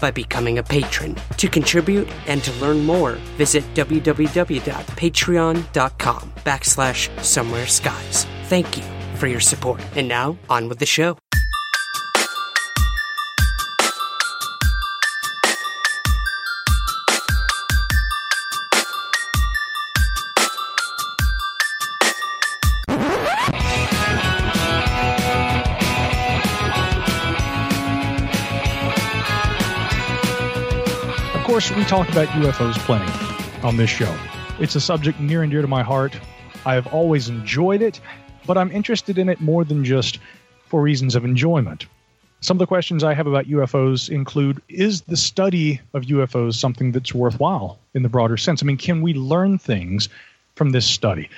by becoming a patron. To contribute and to learn more, visit www.patreon.com backslash somewhere skies. Thank you for your support. And now, on with the show. Course, we talk about UFOs plenty on this show. It's a subject near and dear to my heart. I have always enjoyed it, but I'm interested in it more than just for reasons of enjoyment. Some of the questions I have about UFOs include Is the study of UFOs something that's worthwhile in the broader sense? I mean, can we learn things from this study?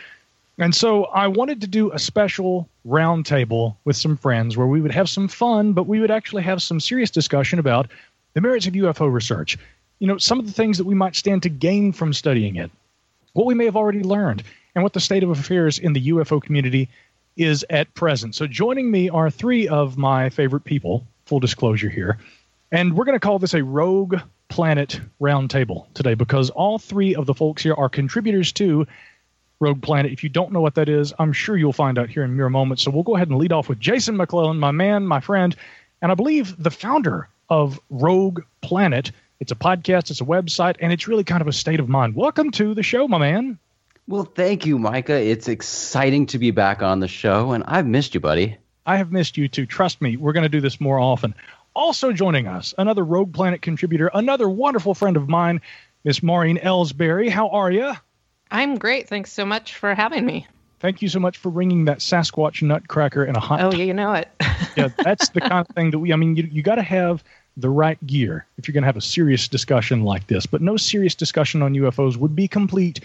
And so I wanted to do a special roundtable with some friends where we would have some fun, but we would actually have some serious discussion about the merits of UFO research. You know, some of the things that we might stand to gain from studying it, what we may have already learned, and what the state of affairs in the UFO community is at present. So joining me are three of my favorite people, full disclosure here. And we're going to call this a Rogue Planet Roundtable today because all three of the folks here are contributors to Rogue Planet. If you don't know what that is, I'm sure you'll find out here in mere moments. So we'll go ahead and lead off with Jason McClellan, my man, my friend, and I believe the founder of Rogue Planet. It's a podcast, it's a website, and it's really kind of a state of mind. Welcome to the show, my man. Well, thank you, Micah. It's exciting to be back on the show, and I've missed you, buddy. I have missed you too. Trust me, we're going to do this more often. Also joining us, another Rogue Planet contributor, another wonderful friend of mine, Miss Maureen Elsberry. How are you? I'm great. Thanks so much for having me. Thank you so much for bringing that Sasquatch nutcracker in a hot. Oh, yeah, you know it. yeah, that's the kind of thing that we. I mean, you you got to have the right gear if you're going to have a serious discussion like this. But no serious discussion on UFOs would be complete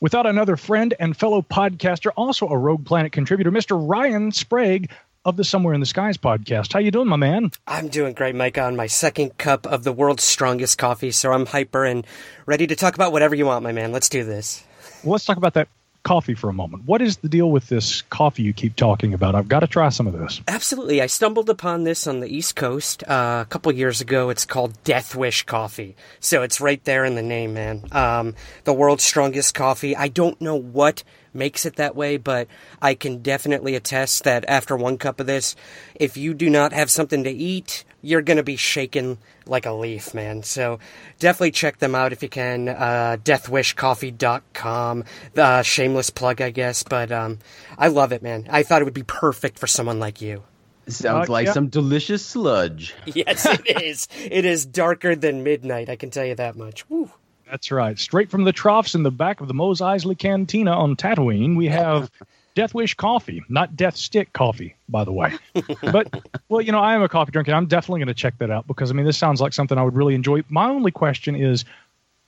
without another friend and fellow podcaster, also a Rogue Planet contributor, Mr. Ryan Sprague of the Somewhere in the Skies podcast. How you doing, my man? I'm doing great, Mike. on my second cup of the world's strongest coffee, so I'm hyper and ready to talk about whatever you want, my man. Let's do this. Well, let's talk about that coffee for a moment. What is the deal with this coffee you keep talking about? I've got to try some of this. Absolutely. I stumbled upon this on the East Coast uh, a couple years ago. It's called Death Wish Coffee. So it's right there in the name, man. Um, the world's strongest coffee. I don't know what makes it that way, but I can definitely attest that after one cup of this, if you do not have something to eat, you're going to be shaking like a leaf, man. So definitely check them out if you can. Uh, deathwishcoffee.com. Uh, shameless plug, I guess, but um, I love it, man. I thought it would be perfect for someone like you. Sounds Uh, like yeah. some delicious sludge. Yes, it is. It is darker than midnight, I can tell you that much. Woo. That's right. Straight from the troughs in the back of the Mos Eisley Cantina on Tatooine, we have Death Wish coffee, not Death Stick coffee, by the way. but, well, you know, I am a coffee drinker. I'm definitely going to check that out because, I mean, this sounds like something I would really enjoy. My only question is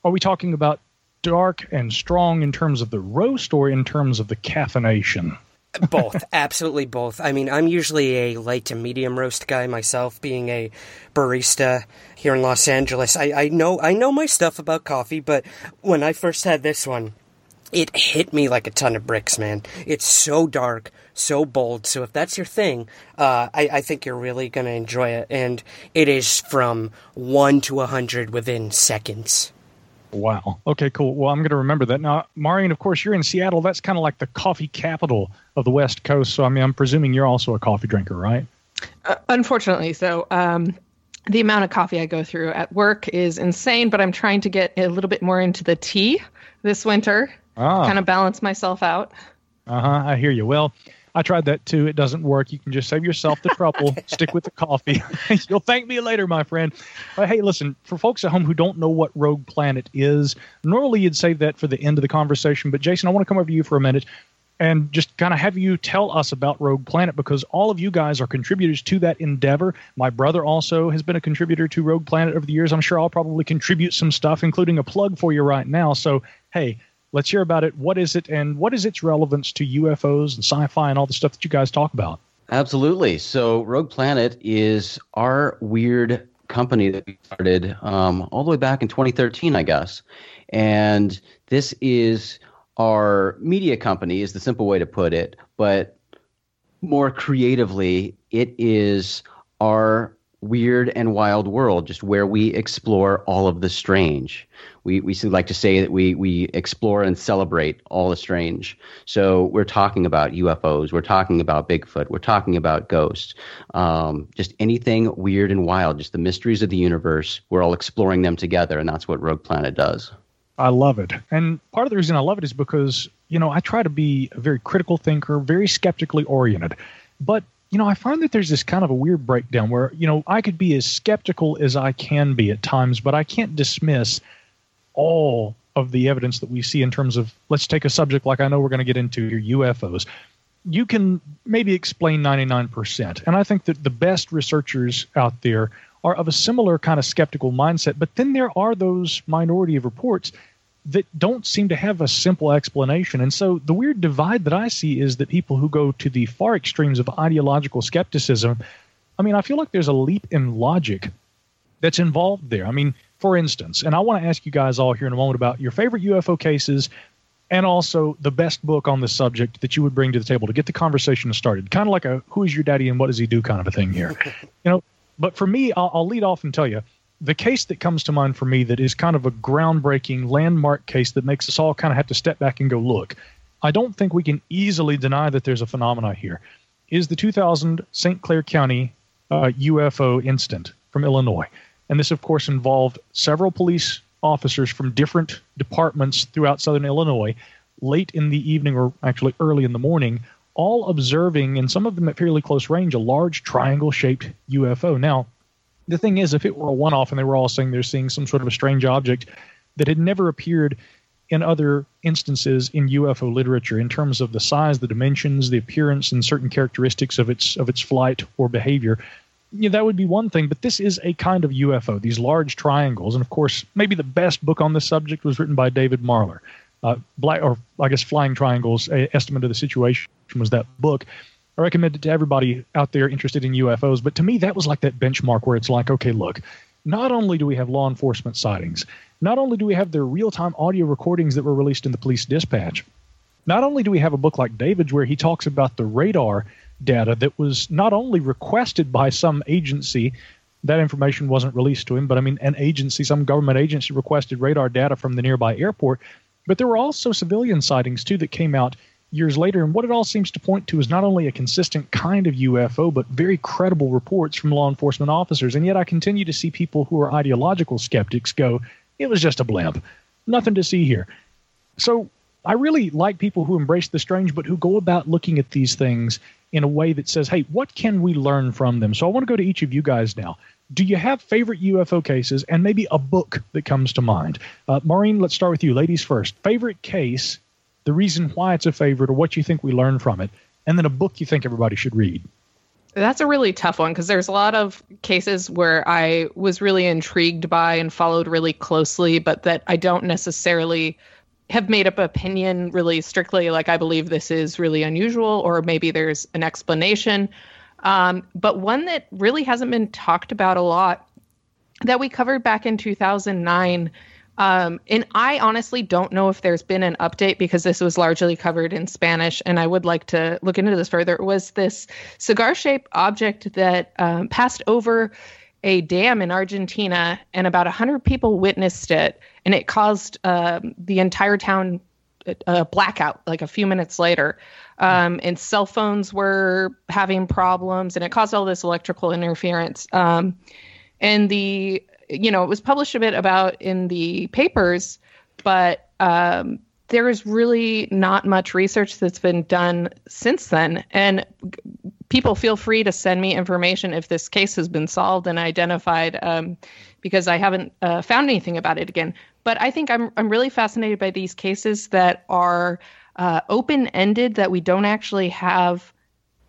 are we talking about dark and strong in terms of the roast or in terms of the caffeination? Both. Absolutely both. I mean i'm usually a light to medium roast guy myself being a barista here in los angeles. I, I know i know my stuff about coffee but when i first had this one it hit me like a ton of bricks man. It's so dark so bold. So if that's your thing uh, I, I think you're really going to enjoy it. And it is from 1 to a 100 within seconds Wow. Okay, cool. Well, I'm going to remember that. Now, Maureen, of course, you're in Seattle. That's kind of like the coffee capital of the West Coast. So, I mean, I'm presuming you're also a coffee drinker, right? Uh, unfortunately, so um, the amount of coffee I go through at work is insane, but I'm trying to get a little bit more into the tea this winter. Ah. Kind of balance myself out. Uh huh. I hear you. Well, I tried that too. It doesn't work. You can just save yourself the trouble. Stick with the coffee. You'll thank me later, my friend. But hey, listen, for folks at home who don't know what Rogue Planet is, normally you'd save that for the end of the conversation. But Jason, I want to come over to you for a minute and just kind of have you tell us about Rogue Planet because all of you guys are contributors to that endeavor. My brother also has been a contributor to Rogue Planet over the years. I'm sure I'll probably contribute some stuff, including a plug for you right now. So, hey, let's hear about it. What is it, and what is its relevance to UFOs and sci fi and all the stuff that you guys talk about? Absolutely. So, Rogue Planet is our weird company that we started um, all the way back in 2013, I guess. And this is our media company is the simple way to put it, but more creatively, it is our weird and wild world, just where we explore all of the strange. We we like to say that we we explore and celebrate all the strange. So we're talking about UFOs, we're talking about Bigfoot, we're talking about ghosts, um, just anything weird and wild, just the mysteries of the universe. We're all exploring them together, and that's what Rogue Planet does. I love it. And part of the reason I love it is because, you know, I try to be a very critical thinker, very skeptically oriented. But, you know, I find that there's this kind of a weird breakdown where, you know, I could be as skeptical as I can be at times, but I can't dismiss all of the evidence that we see in terms of, let's take a subject like I know we're going to get into your UFOs. You can maybe explain 99%. And I think that the best researchers out there are of a similar kind of skeptical mindset. But then there are those minority of reports that don't seem to have a simple explanation. And so the weird divide that I see is that people who go to the far extremes of ideological skepticism, I mean, I feel like there's a leap in logic that's involved there. I mean, for instance, and I want to ask you guys all here in a moment about your favorite UFO cases and also the best book on the subject that you would bring to the table to get the conversation started. Kind of like a who is your daddy and what does he do kind of a thing here. You know, but for me, I'll, I'll lead off and tell you the case that comes to mind for me that is kind of a groundbreaking landmark case that makes us all kind of have to step back and go, look, I don't think we can easily deny that there's a phenomena here. Is the 2000 St. Clair County uh, UFO incident from Illinois. And this, of course, involved several police officers from different departments throughout southern Illinois late in the evening or actually early in the morning, all observing, and some of them at fairly close range, a large triangle shaped UFO. Now, the thing is, if it were a one off and they were all saying they're seeing some sort of a strange object that had never appeared in other instances in UFO literature in terms of the size, the dimensions, the appearance, and certain characteristics of its of its flight or behavior, that would be one thing. But this is a kind of UFO, these large triangles, and of course, maybe the best book on this subject was written by David Marler. Uh, black, or I guess Flying Triangles, estimate of the situation was that book. I recommend it to everybody out there interested in UFOs. But to me, that was like that benchmark where it's like, okay, look, not only do we have law enforcement sightings, not only do we have their real time audio recordings that were released in the police dispatch, not only do we have a book like David's where he talks about the radar data that was not only requested by some agency, that information wasn't released to him, but I mean, an agency, some government agency requested radar data from the nearby airport. But there were also civilian sightings too that came out years later. And what it all seems to point to is not only a consistent kind of UFO, but very credible reports from law enforcement officers. And yet I continue to see people who are ideological skeptics go, it was just a blimp. Nothing to see here. So I really like people who embrace the strange, but who go about looking at these things in a way that says, hey, what can we learn from them? So I want to go to each of you guys now. Do you have favorite UFO cases and maybe a book that comes to mind? Uh, Maureen, let's start with you. Ladies first. Favorite case the reason why it's a favorite or what you think we learn from it, and then a book you think everybody should read. That's a really tough one because there's a lot of cases where I was really intrigued by and followed really closely, but that I don't necessarily have made up opinion really strictly like I believe this is really unusual or maybe there's an explanation. Um, but one that really hasn't been talked about a lot that we covered back in 2009 um, and I honestly don't know if there's been an update because this was largely covered in Spanish, and I would like to look into this further. It was this cigar shaped object that um, passed over a dam in Argentina, and about 100 people witnessed it, and it caused um, the entire town a blackout like a few minutes later. Um, and cell phones were having problems, and it caused all this electrical interference. Um, and the you know it was published a bit about in the papers, but um, there is really not much research that's been done since then, and people feel free to send me information if this case has been solved and identified um, because I haven't uh, found anything about it again. But I think I'm I'm really fascinated by these cases that are uh, open ended that we don't actually have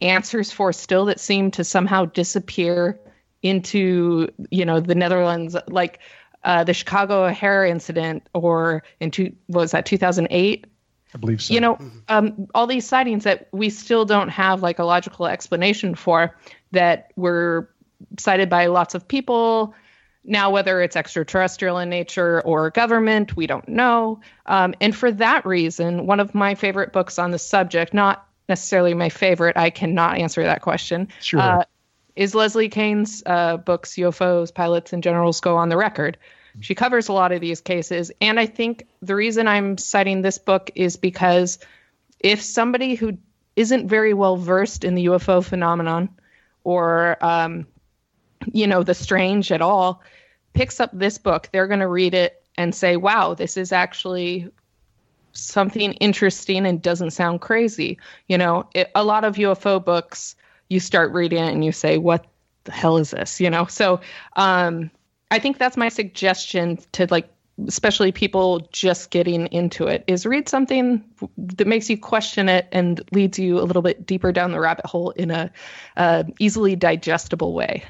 answers for still that seem to somehow disappear into you know the Netherlands like uh, the Chicago O'Hare incident or in two was that 2008 I believe so. You know, um, all these sightings that we still don't have like a logical explanation for that were sighted by lots of people. Now, whether it's extraterrestrial in nature or government, we don't know. Um, and for that reason, one of my favorite books on the subject, not necessarily my favorite, I cannot answer that question, Sure. uh, is Leslie Kean's uh, books, UFOs, Pilots, and Generals Go on the Record. She covers a lot of these cases. And I think the reason I'm citing this book is because if somebody who isn't very well versed in the UFO phenomenon or, um, you know, the strange at all, picks up this book, they're going to read it and say, wow, this is actually something interesting and doesn't sound crazy. You know, it, a lot of UFO books, you start reading it and you say, what the hell is this? You know, so um, I think that's my suggestion to like, especially people just getting into it, is read something that makes you question it and leads you a little bit deeper down the rabbit hole in a uh, easily digestible way.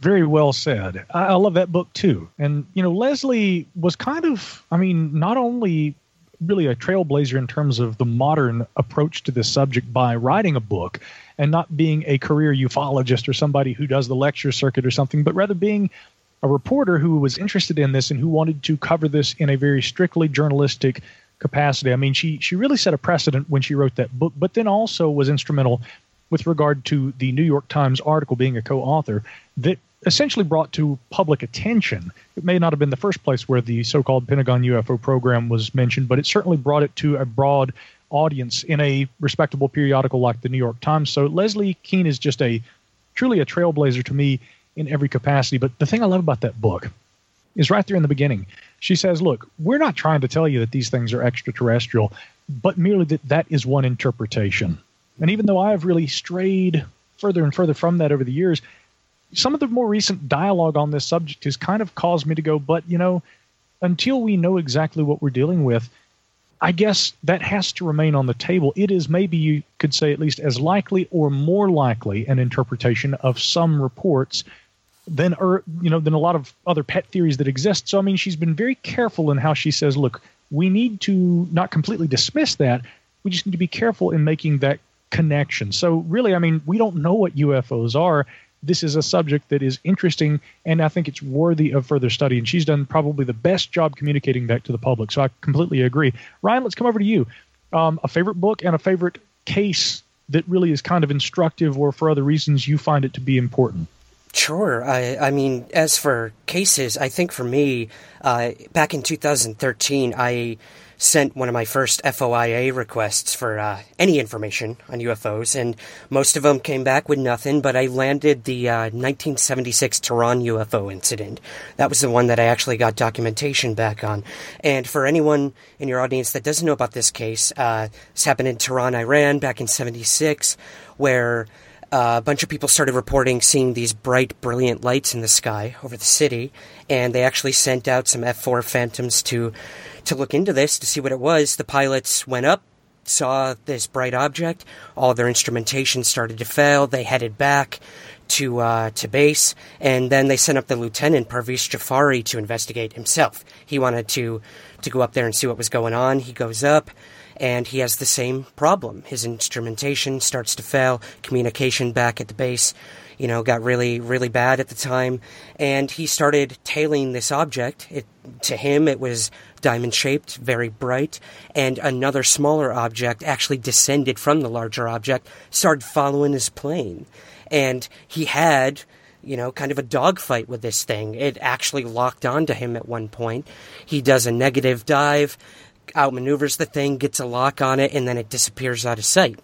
Very well said. I, I love that book too. And, you know, Leslie was kind of, I mean, not only really a trailblazer in terms of the modern approach to this subject by writing a book and not being a career ufologist or somebody who does the lecture circuit or something, but rather being a reporter who was interested in this and who wanted to cover this in a very strictly journalistic capacity. I mean, she she really set a precedent when she wrote that book, but then also was instrumental with regard to the New York Times article being a co-author that essentially brought to public attention. It may not have been the first place where the so-called Pentagon UFO program was mentioned, but it certainly brought it to a broad audience in a respectable periodical like the New York Times. So Leslie Kean is just a truly a trailblazer to me in every capacity. But the thing I love about that book is right there in the beginning. She says, Look, we're not trying to tell you that these things are extraterrestrial, but merely that that is one interpretation. And even though I have really strayed further and further from that over the years, some of the more recent dialogue on this subject has kind of caused me to go, but you know, until we know exactly what we're dealing with, I guess that has to remain on the table. It is maybe you could say at least as likely or more likely an interpretation of some reports than or you know than a lot of other pet theories that exist. So I mean, she's been very careful in how she says, look, we need to not completely dismiss that. We just need to be careful in making that connection. So really, I mean, we don't know what UFOs are. This is a subject that is interesting, and I think it's worthy of further study. And she's done probably the best job communicating that to the public. So I completely agree. Ryan, let's come over to you. Um, a favorite book and a favorite case that really is kind of instructive, or for other reasons you find it to be important. Sure. I, I mean, as for cases, I think for me, uh, back in 2013, I sent one of my first FOIA requests for uh, any information on UFOs, and most of them came back with nothing. But I landed the uh, 1976 Tehran UFO incident. That was the one that I actually got documentation back on. And for anyone in your audience that doesn't know about this case, uh, this happened in Tehran, Iran, back in '76, where uh, a bunch of people started reporting seeing these bright, brilliant lights in the sky over the city, and they actually sent out some F-4 Phantoms to to look into this to see what it was. The pilots went up, saw this bright object. All their instrumentation started to fail. They headed back to uh, to base, and then they sent up the lieutenant Parviz Jafari to investigate himself. He wanted to to go up there and see what was going on. He goes up and he has the same problem. His instrumentation starts to fail, communication back at the base, you know, got really, really bad at the time, and he started tailing this object. It, to him, it was diamond shaped, very bright, and another smaller object actually descended from the larger object, started following his plane. And he had you know, kind of a dogfight with this thing. It actually locked onto him at one point. He does a negative dive, outmaneuvers the thing, gets a lock on it, and then it disappears out of sight.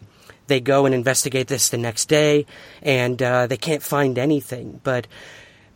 They go and investigate this the next day, and uh, they can't find anything. But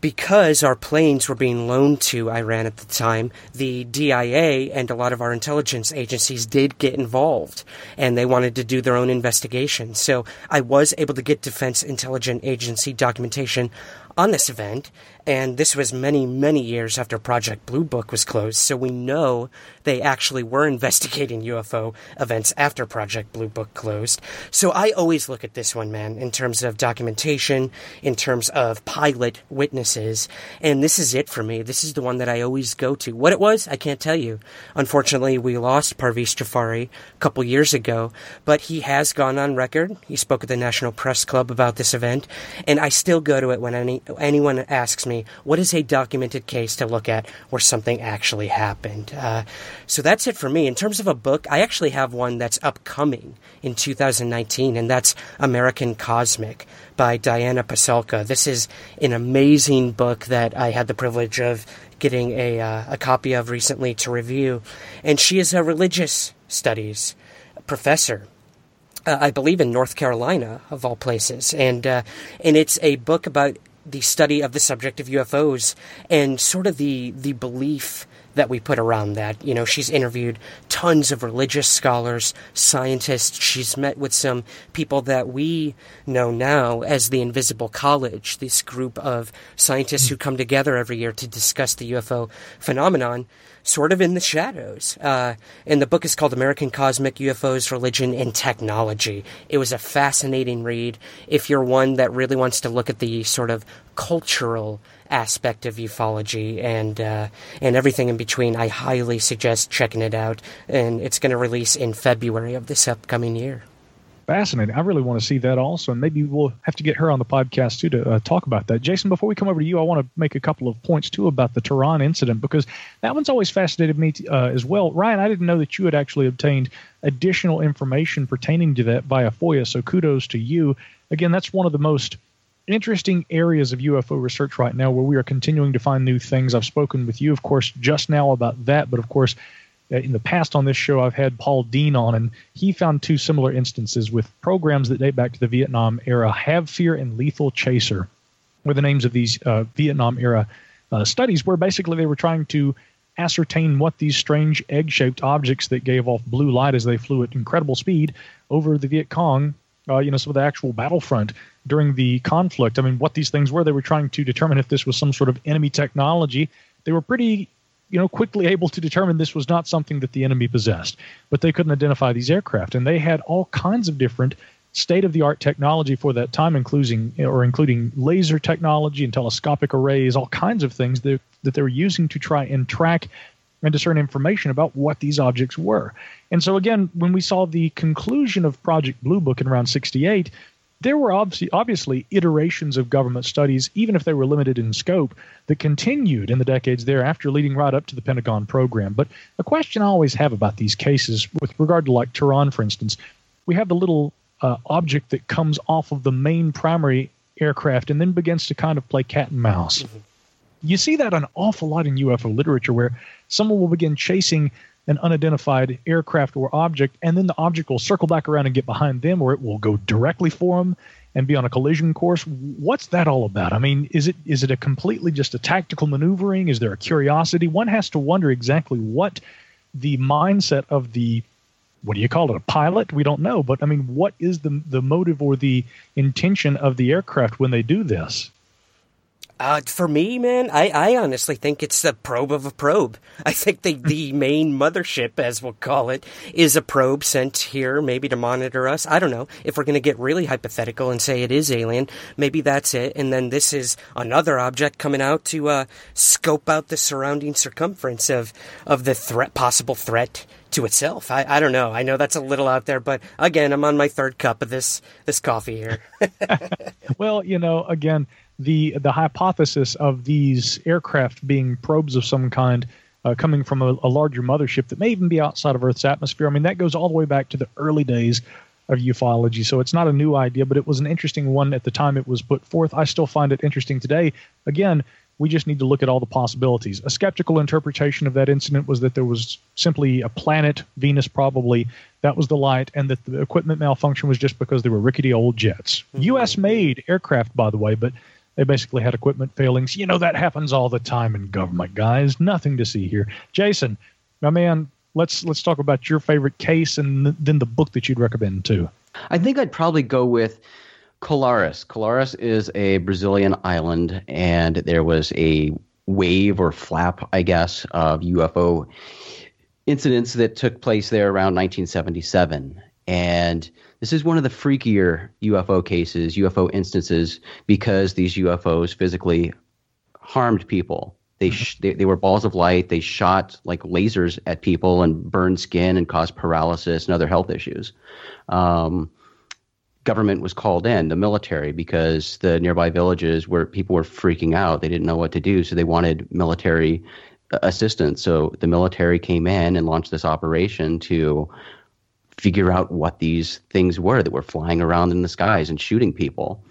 because our planes were being loaned to Iran at the time, the DIA and a lot of our intelligence agencies did get involved and they wanted to do their own investigation. So I was able to get Defense Intelligence Agency documentation on this event, and this was many, many years after Project Blue Book was closed, so we know they actually were investigating UFO events after Project Blue Book closed. So I always look at this one, man, in terms of documentation, in terms of pilot witnesses, and this is it for me. This is the one that I always go to. What it was, I can't tell you. Unfortunately, we lost Parviz Jafari a couple years ago, but he has gone on record. He spoke at the National Press Club about this event, and I still go to it when any, anyone asks me what is a documented case to look at where something actually happened. Uh, so that's it for me. In terms of a book, I actually have one that's upcoming in 2019, and that's American Cosmic by Diana Pasulka. This is an amazing book that I had the privilege of getting a, uh, a copy of recently to review. And she is a religious studies professor uh, I believe in North Carolina, of all places, and uh, and it's a book about the study of the subject of UFOs and sort of the the belief that we put around that. You know, she's interviewed tons of religious scholars, scientists. She's met with some people that we know now as the Invisible College, this group of scientists who hmm. come together every year to discuss the UFO phenomenon sort of in the shadows. Uh, and the book is called American Cosmic UFOs, Religion, and Technology. It was a fascinating read. If you're one that really wants to look at the sort of cultural aspect of ufology and uh, and everything in between, I highly suggest checking it out. And it's going to release in February of this upcoming year fascinating. I really want to see that also, and maybe we'll have to get her on the podcast too to uh, talk about that. Jason, before we come over to you, I want to make a couple of points too about the Tehran incident because that one's always fascinated me uh, as well. Ryan, I didn't know that you had actually obtained additional information pertaining to that via FOIA, so kudos to you. Again, that's one of the most interesting areas of UFO research right now where we are continuing to find new things. I've spoken with you, of course, just now about that, but of course in the past on this show, I've had Paul Dean on, and he found two similar instances with programs that date back to the Vietnam era. Have Fear and Lethal Chaser were the names of these uh, Vietnam era uh, studies, where basically they were trying to ascertain what these strange egg shaped objects that gave off blue light as they flew at incredible speed over the Viet Cong, uh, you know, some of the actual battlefront during the conflict. I mean, what these things were, they were trying to determine if this was some sort of enemy technology. They were pretty you know, quickly able to determine this was not something that the enemy possessed. But they couldn't identify these aircraft, and they had all kinds of different state-of-the-art technology for that time, including or including laser technology and telescopic arrays, all kinds of things that that they were using to try and track and discern information about what these objects were. And so again, when we saw the conclusion of Project Blue Book in around 68, there were obviously, obviously iterations of government studies, even if they were limited in scope, that continued in the decades thereafter, leading right up to the Pentagon program. But a question I always have about these cases, with regard to like Tehran, for instance, we have the little uh, object that comes off of the main primary aircraft and then begins to kind of play cat and mouse. Mm-hmm. You see that an awful lot in UFO literature where someone will begin chasing an unidentified aircraft or object, and then the object will circle back around and get behind them, or it will go directly for them and be on a collision course. What's that all about? I mean, is it is it a completely just a tactical maneuvering? Is there a curiosity? One has to wonder exactly what the mindset of the what do you call it a pilot we don't know but i mean what is the the motive or the intention of the aircraft when they do this uh, for me, man, I, I honestly think it's the probe of a probe. I think the, the main mothership, as we'll call it, is a probe sent here maybe to monitor us. I don't know. If we're going to get really hypothetical and say it is alien, maybe that's it. And then this is another object coming out to uh, scope out the surrounding circumference of, of the threat, possible threat to itself. I, I don't know. I know that's a little out there, but again, I'm on my third cup of this this coffee here. well, you know, again, the the hypothesis of these aircraft being probes of some kind uh, coming from a, a, larger mothership that may even be outside of Earth's atmosphere. I mean, that goes all the way back to the early days of ufology. So it's not a new idea, but it was an interesting one at the time it was put forth. I still find it interesting today. Again, we just need to look at all the possibilities. A skeptical interpretation of that incident was that there was simply a planet, Venus probably, that was the light, and that the equipment malfunction was just because they were rickety old jets. Mm-hmm. U.S. made aircraft, by the way, but They basically had equipment failings. You know, that happens all the time in government, guys. Nothing to see here. Jason, my man, let's let's talk about your favorite case and then the book that you'd recommend too. I think I'd probably go with Colares. Colares is a Brazilian island, and there was a wave or flap, I guess, of UFO incidents that took place there around 1977. And this is one of the freakier UFO cases, UFO instances, because these UFOs physically harmed people. They, sh- they, they were balls of light. They shot like lasers at people and burned skin and caused paralysis and other health issues. Um, government was called in, the military, because the nearby villages where people were freaking out. They didn't know what to do, so they wanted military uh, assistance. So the military came in and launched this operation to figure out what these things were that were flying around in the skies and shooting people.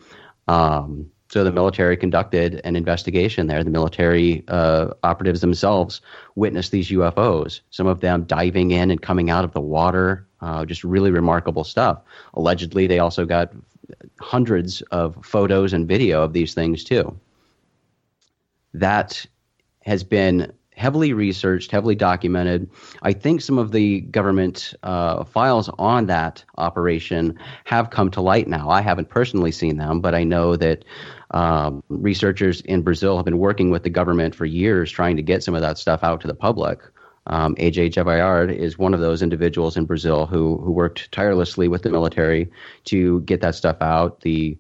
Um, so the military conducted an investigation there. The military uh, operatives themselves witnessed these UFOs, some of them diving in and coming out of the water, uh, just really remarkable stuff. Allegedly, they also got hundreds of photos and video of these things too. That has been heavily researched, heavily documented. I think some of the government uh, files on that operation have come to light now. I haven't personally seen them, but I know that um, researchers in Brazil have been working with the government for years trying to get some of that stuff out to the public. Um, AJ Gevaerd is one of those individuals in Brazil who who worked tirelessly with the military to get that stuff out. The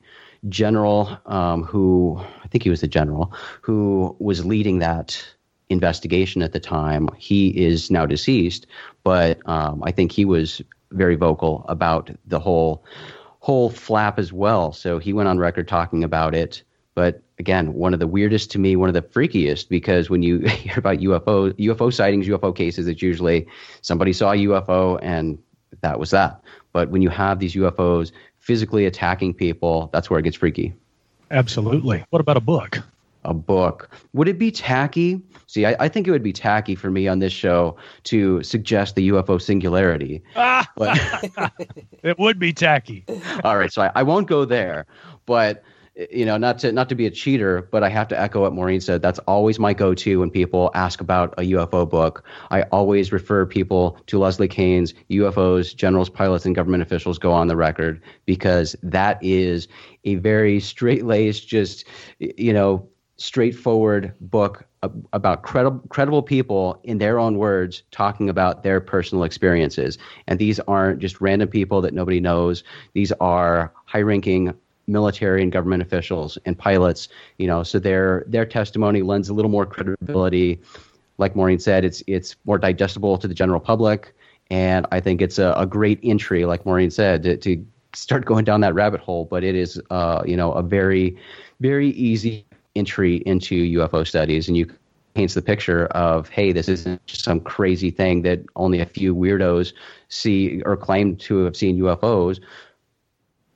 general um, who I think he was the general who was leading that investigation at the time. He is now deceased, but um, I think he was very vocal about the whole whole flap as well. So he went on record talking about it. But again, one of the weirdest to me, one of the freakiest, because when you hear about UFO UFO sightings, UFO cases, it's usually somebody saw a UFO and that was that. But when you have these UFOs physically attacking people, that's where it gets freaky. Absolutely. What about a book? A book. Would it be tacky? See, I, I, think it would be tacky for me on this show to suggest the UFO singularity. Ah! but it would be tacky. all right, so I, I, won't go there. But you know, not to not to be a cheater, but I have to echo what Maureen said. That's always my go-to when people ask about a UFO book. I always refer people to Leslie Kean's UFOs, generals, pilots, and government officials go on the record because that is a very straight-laced, just you know straightforward book about credible credible people in their own words talking about their personal experiences. And these aren't just random people that nobody knows. These are high ranking military and government officials and pilots you know so their their testimony lends a little more credibility. Like maureen said it's it's more digestible to the general public. And i think it's a, a great entry like maureen said to, to start going down that rabbit hole. But it is uh, you know a very very easy entry into UFO studies, and you paints the picture of hey, this isn't just some crazy thing that only a few weirdos see or claim to have seen UFOs.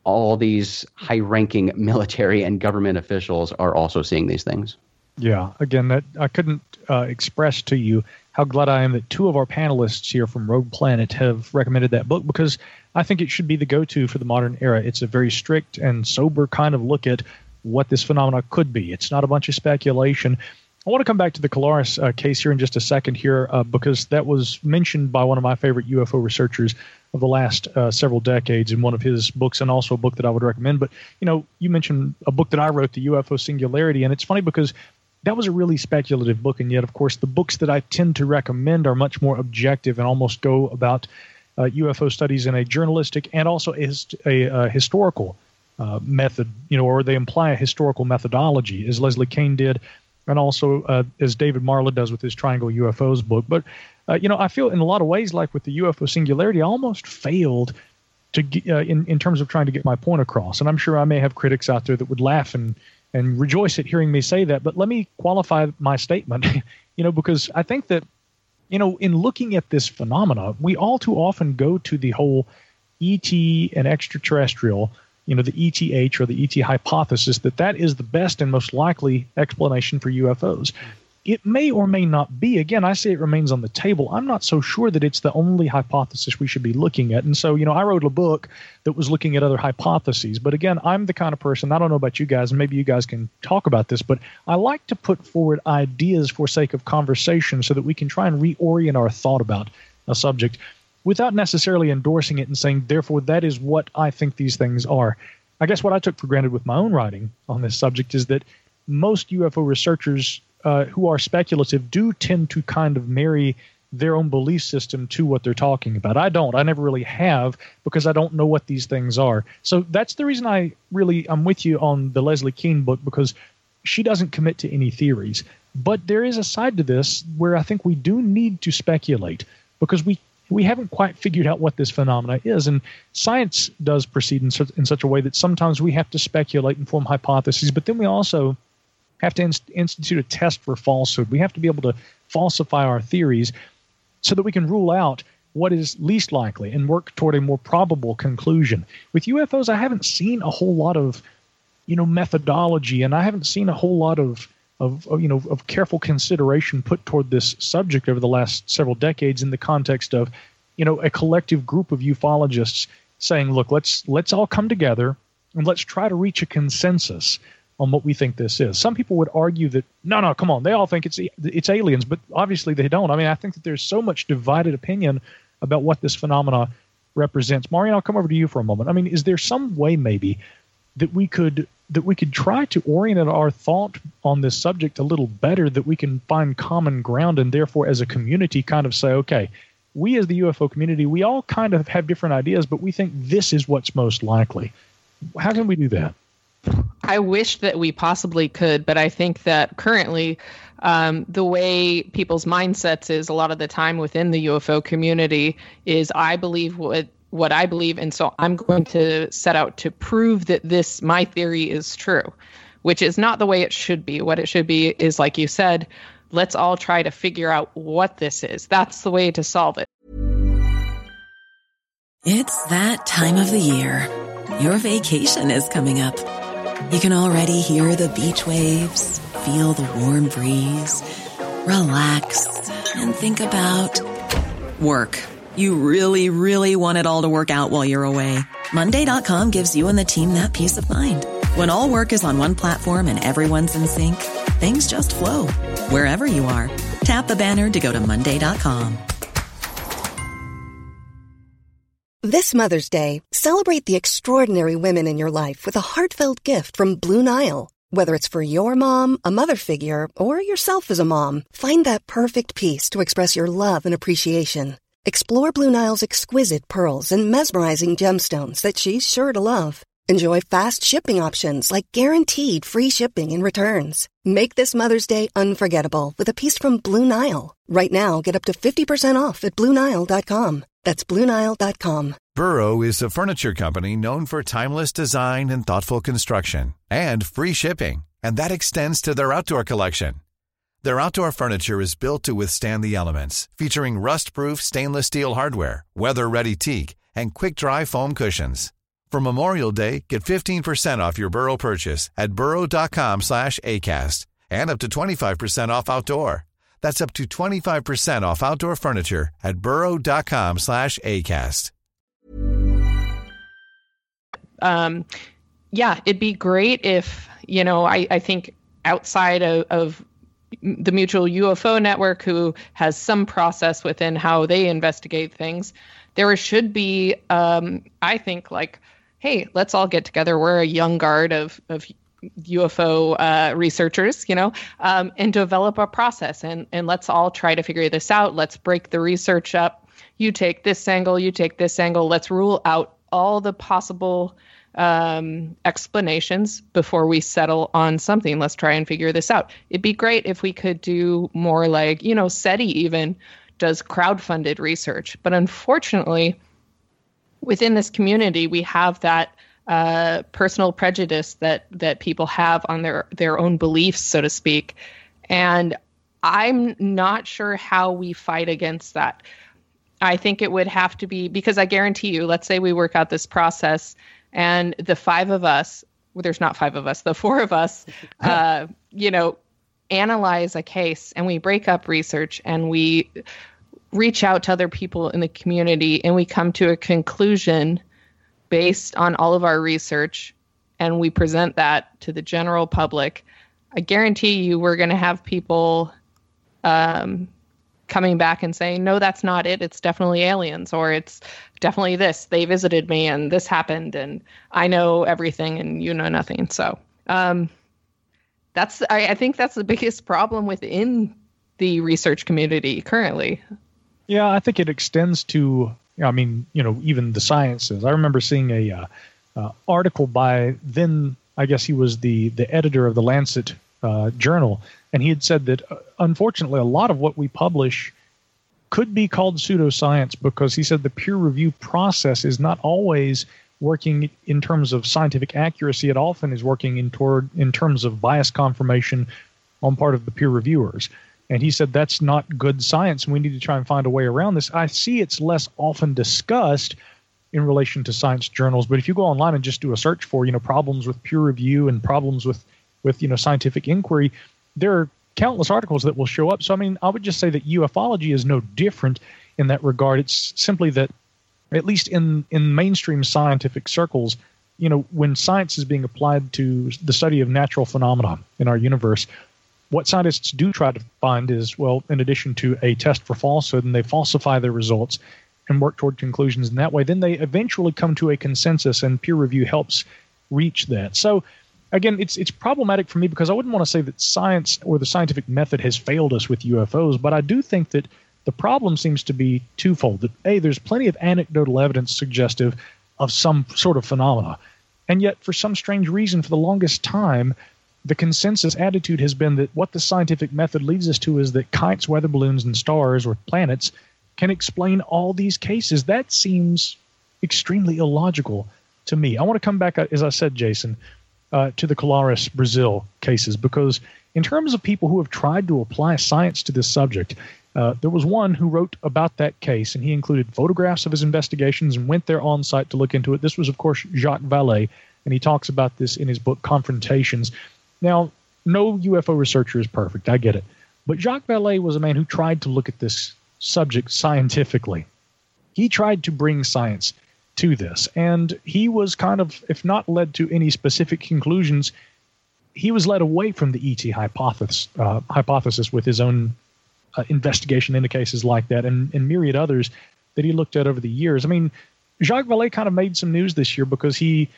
All these high-ranking military and government officials are also seeing these things. Yeah, again, that I couldn't uh, express to you how glad I am that two of our panelists here from Rogue Planet have recommended that book because I think it should be the go-to for the modern era. It's a very strict and sober kind of look at what this phenomena could be. It's not a bunch of speculation. I want to come back to the Colares uh, case here in just a second here uh, because that was mentioned by one of my favorite UFO researchers of the last uh, several decades in one of his books and also a book that I would recommend. But, you know, you mentioned a book that I wrote, The UFO Singularity, and it's funny because that was a really speculative book. And yet, of course, the books that I tend to recommend are much more objective and almost go about UFO uh, studies in a journalistic and also a, a, a historical uh, method, you know, or they imply a historical methodology, as Leslie Kean did, and also uh, as David Marler does with his Triangle UFOs book. But, uh, you know, I feel in a lot of ways, like with the UFO singularity, I almost failed to get, uh, in in terms of trying to get my point across. And I'm sure I may have critics out there that would laugh and and rejoice at hearing me say that. But let me qualify my statement, you know, because I think that, you know, in looking at this phenomena, we all too often go to the whole ET and extraterrestrial you know, the ETH or the ET hypothesis that that is the best and most likely explanation for UFOs. it may or may not be. Again, I say it remains on the table. I'm not so sure that it's the only hypothesis we should be looking at. And so, you know, I wrote a book that was looking at other hypotheses. But again, I'm the kind of person, I don't know about you guys, and maybe you guys can talk about this, but I like to put forward ideas for sake of conversation so that we can try and reorient our thought about a subject without necessarily endorsing it and saying, therefore, that is what I think these things are. I guess what I took for granted with my own writing on this subject is that most UFO researchers uh, who are speculative do tend to kind of marry their own belief system to what they're talking about. I don't. I never really have because I don't know what these things are. So that's the reason I really I'm with you on the Leslie Kean book because she doesn't commit to any theories. But there is a side to this where I think we do need to speculate because we we haven't quite figured out what this phenomena is. And science does proceed in such, in such a way that sometimes we have to speculate and form hypotheses, but then we also have to inst- institute a test for falsehood. We have to be able to falsify our theories so that we can rule out what is least likely and work toward a more probable conclusion. With UFOs, I haven't seen a whole lot of, you know, methodology, and I haven't seen a whole lot of, of, of you know, of careful consideration put toward this subject over the last several decades in the context of, you know, a collective group of ufologists saying, look, let's let's all come together and let's try to reach a consensus on what we think this is. Some people would argue that no, no, come on, they all think it's it's aliens, but obviously they don't. I mean, I think that there's so much divided opinion about what this phenomena represents. Maureen, I'll come over to you for a moment. I mean, is there some way maybe that we could that we could try to orient our thought on this subject a little better that we can find common ground and therefore as a community kind of say okay we as the ufo community we all kind of have different ideas but we think this is what's most likely. How can we do that? I wish that we possibly could, but I think that currently um, the way people's mindsets is a lot of the time within the UFO community is I believe what what I believe, and so I'm going to set out to prove that this my theory is true, which is not the way it should be. What it should be is like you said, let's all try to figure out what this is. That's the way to solve it. It's that time of the year. Your vacation is coming up. You can already hear the beach waves, feel the warm breeze, relax, and think about work. You really, really want it all to work out while you're away. Monday.com gives you and the team that peace of mind. When all work is on one platform and everyone's in sync, things just flow wherever you are. Tap the banner to go to Monday.com. This Mother's Day, celebrate the extraordinary women in your life with a heartfelt gift from Blue Nile. Whether it's for your mom, a mother figure, or yourself as a mom, find that perfect piece to express your love and appreciation. Explore Blue Nile's exquisite pearls and mesmerizing gemstones that she's sure to love. Enjoy fast shipping options like guaranteed free shipping and returns. Make this Mother's Day unforgettable with a piece from Blue Nile. Right now, get up to 50% off at BlueNile.com. That's BlueNile.com. Burrow is a furniture company known for timeless design and thoughtful construction and free shipping, and that extends to their outdoor collection. Their outdoor furniture is built to withstand the elements, featuring rust-proof stainless steel hardware, weather-ready teak, and quick-dry foam cushions. For Memorial Day, get 15% off your Burrow purchase at burrow.com slash ACAST and up to 25% off outdoor. That's up to 25% off outdoor furniture at burrow.com slash ACAST. Um, yeah, it'd be great if, you know, I, I think outside of, of the Mutual UFO Network, who has some process within how they investigate things, there should be, um, I think, like, hey, let's all get together. We're a young guard of, of UFO uh, researchers, you know, um, and develop a process. And, and let's all try to figure this out. Let's break the research up. You take this angle, you take this angle. Let's rule out all the possible um, explanations before we settle on something. Let's try and figure this out. It'd be great if we could do more like, you know, SETI even does crowd-funded research. But unfortunately, within this community, we have that uh, personal prejudice that that people have on their their own beliefs, so to speak, and I'm not sure how we fight against that. I think it would have to be because I guarantee you, let's say we work out this process and the five of us, well, there's not five of us, the four of us, uh, you know, analyze a case and we break up research and we reach out to other people in the community and we come to a conclusion based on all of our research and we present that to the general public, I guarantee you we're going to have people um, coming back and saying, no, that's not it. It's definitely aliens, or it's definitely this. They visited me and this happened, and I know everything and you know nothing. So um, that's, I, I think that's the biggest problem within the research community currently. Yeah, I think it extends to, I mean, you know, even the sciences. I remember seeing a uh, uh, article by then, I guess he was the the editor of the Lancet uh, journal, and he had said that uh, unfortunately a lot of what we publish could be called pseudoscience because he said the peer review process is not always working in terms of scientific accuracy. It often is working in toward in terms of bias confirmation on part of the peer reviewers. And he said that's not good science, and we need to try and find a way around this. I see it's less often discussed in relation to science journals, but if you go online and just do a search for, you know, problems with peer review and problems with, with you know, scientific inquiry, there are countless articles that will show up. So, I mean, I would just say that ufology is no different in that regard. It's simply that, at least in, in mainstream scientific circles, you know, when science is being applied to the study of natural phenomena in our universe, what scientists do try to find is, well, in addition to a test for falsehood, and they falsify their results and work toward conclusions in that way, then they eventually come to a consensus, and peer review helps reach that. So, again, it's it's problematic for me because I wouldn't want to say that science or the scientific method has failed us with UFOs, but I do think that the problem seems to be twofold. That a there's plenty of anecdotal evidence suggestive of some sort of phenomena, and yet for some strange reason, for the longest time, the consensus attitude has been that what the scientific method leads us to is that kites, weather balloons, and stars or planets can explain all these cases. That seems extremely illogical to me. I want to come back, uh, as I said, Jason, uh, to the Colares Brazil cases because, in terms of people who have tried to apply science to this subject, uh, there was one who wrote about that case, and he included photographs of his investigations and went there on site to look into it. This was, of course, Jacques Vallée, and he talks about this in his book Confrontations. Now, no UFO researcher is perfect. I get it. But Jacques Vallée was a man who tried to look at this subject scientifically. He tried to bring science to this, and he was kind of, if not led to any specific conclusions, he was led away from the ET hypothesis, uh, hypothesis with his own uh, investigation into cases like that and, and myriad others that he looked at over the years. I mean, Jacques Vallée kind of made some news this year because he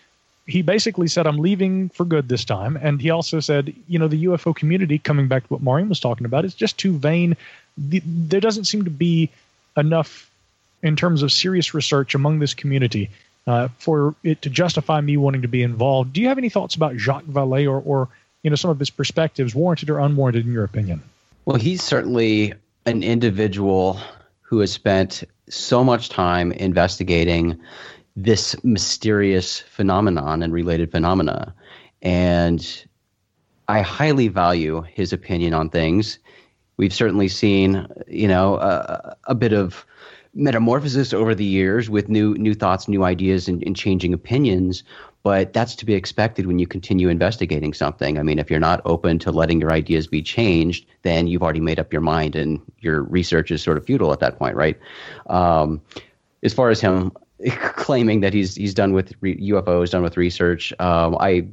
he basically said, I'm leaving for good this time. And he also said, you know, the UFO community, coming back to what Maureen was talking about, is just too vain. The, there doesn't seem to be enough in terms of serious research among this community uh, for it to justify me wanting to be involved. Do you have any thoughts about Jacques Vallée or, or, you know, some of his perspectives, warranted or unwarranted, in your opinion? Well, he's certainly an individual who has spent so much time investigating this mysterious phenomenon and related phenomena. And I highly value his opinion on things. We've certainly seen, you know, a, a bit of metamorphosis over the years with new new thoughts, new ideas, and, and changing opinions. But that's to be expected when you continue investigating something. I mean, if you're not open to letting your ideas be changed, then you've already made up your mind, and your research is sort of futile at that point, right? Um, as far as him claiming that he's he's done with re- UFOs, done with research. Um, I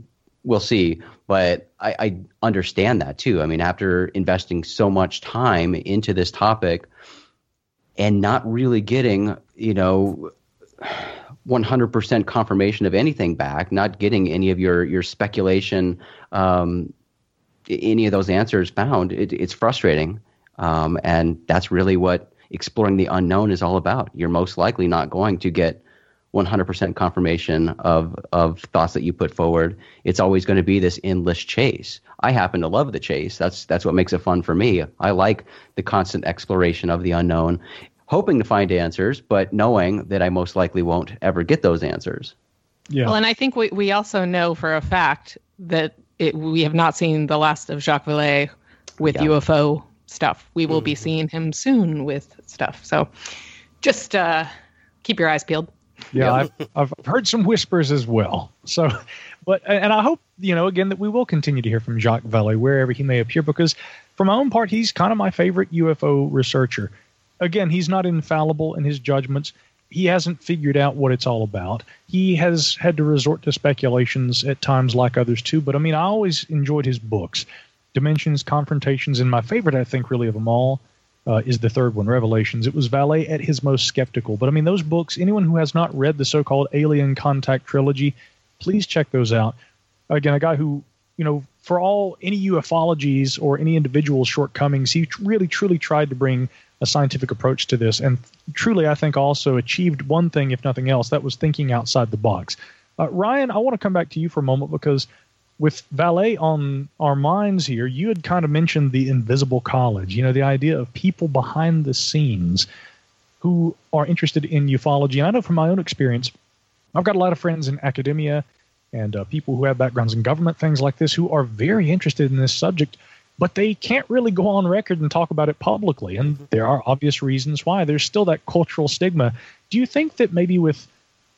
will see, but I, I, understand that too. I mean, after investing so much time into this topic and not really getting, you know. 100% confirmation of anything back, not getting any of your your speculation, um, any of those answers found. It, it's frustrating, um, and that's really what exploring the unknown is all about. You're most likely not going to get 100% confirmation of of thoughts that you put forward. It's always going to be this endless chase. I happen to love the chase. That's that's what makes it fun for me. I like the constant exploration of the unknown, hoping to find answers, but knowing that I most likely won't ever get those answers. Yeah. Well, and I think we we also know for a fact that it, we have not seen the last of Jacques Vallée with yeah. UFO stuff. We will mm-hmm. be seeing him soon with stuff. So just uh, keep your eyes peeled. Yeah, I've, I've heard some whispers as well. So, But and I hope you know again that we will continue to hear from Jacques Vallée wherever he may appear because for my own part he's kind of my favorite UFO researcher. Again, he's not infallible in his judgments. He hasn't figured out what it's all about. He has had to resort to speculations at times like others too, but I mean I always enjoyed his books. Dimensions, Confrontations, and my favorite I think really of them all uh, is the third one, Revelations. It was Vallée at his most skeptical. But I mean, those books, anyone who has not read the so called Alien Contact trilogy, please check those out. Again, a guy who, you know, for all any ufologies or any individual shortcomings, he really truly tried to bring a scientific approach to this. And truly, I think also achieved one thing, if nothing else, that was thinking outside the box. Uh, Ryan, I want to come back to you for a moment because with Vallée on our minds here, you had kind of mentioned the invisible college, you know, the idea of people behind the scenes who are interested in ufology. And I know from my own experience, I've got a lot of friends in academia and uh, people who have backgrounds in government, things like this, who are very interested in this subject, but they can't really go on record and talk about it publicly. And there are obvious reasons why. There's still that cultural stigma. Do you think that maybe with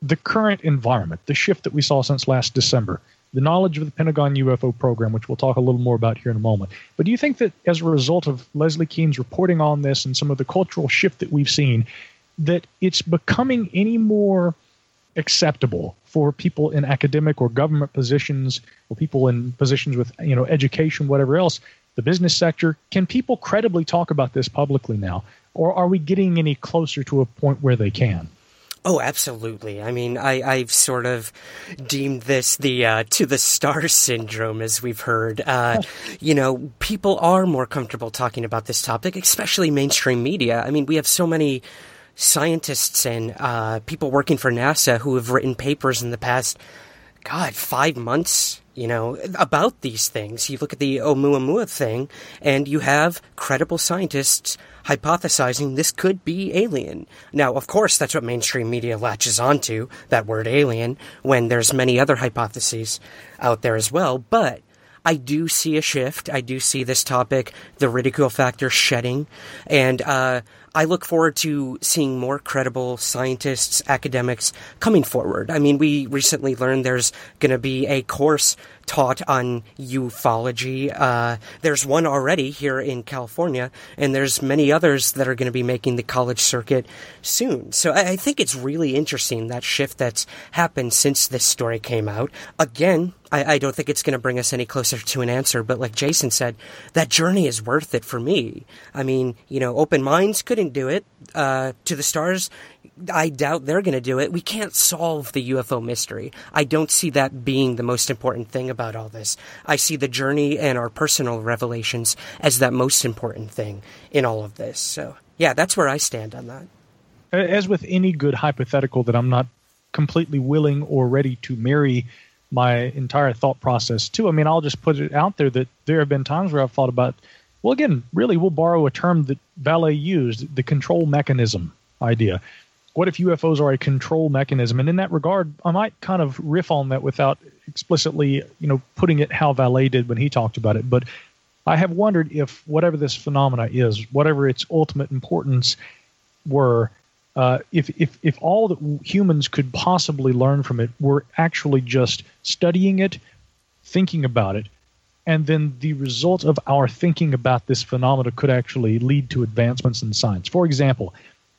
the current environment, the shift that we saw since last December, the knowledge of the Pentagon UFO program, which we'll talk a little more about here in a moment. But do you think that as a result of Leslie Kean's reporting on this and some of the cultural shift that we've seen, that it's becoming any more acceptable for people in academic or government positions or people in positions with you know education whatever else the business sector? Can people credibly talk about this publicly now? Or are we getting any closer to a point where they can Oh, absolutely. I mean, I, I've sort of deemed this the uh, to the star syndrome, as we've heard. Uh, you know, people are more comfortable talking about this topic, especially mainstream media. I mean, we have so many scientists and uh, people working for NASA who have written papers in the past, God, five months, you know, about these things. You look at the Oumuamua thing, and you have credible scientists hypothesizing this could be alien. Now, of course, that's what mainstream media latches onto, that word alien, when there's many other hypotheses out there as well, but I do see a shift. I do see this topic, the ridicule factor shedding, and uh, I look forward to seeing more credible scientists, academics coming forward. I mean, we recently learned there's going to be a course taught on ufology. Uh, there's one already here in California, and there's many others that are going to be making the college circuit soon. So I, I think it's really interesting that shift that's happened since this story came out. Again, I, I, don't think it's going to bring us any closer to an answer, but like Jason said, that journey is worth it for me. I mean, you know, open minds couldn't do it. Uh, to the stars, I doubt they're going to do it. We can't solve the UFO mystery. I don't see that being the most important thing about all this. I see the journey and our personal revelations as that most important thing in all of this. So, yeah, that's where I stand on that. As with any good hypothetical that I'm not completely willing or ready to marry my entire thought process too. I mean, I'll just put it out there that there have been times where I've thought about, well, again, really, we'll borrow a term that Vallée used, the control mechanism idea what if UFOs are a control mechanism? And in that regard, I might kind of riff on that without explicitly, you know, putting it how Vallée did when he talked about it. But I have wondered if whatever this phenomena is, whatever its ultimate importance were, uh, if, if, if all that humans could possibly learn from it were actually just studying it, thinking about it, and then the result of our thinking about this phenomena could actually lead to advancements in science. For example,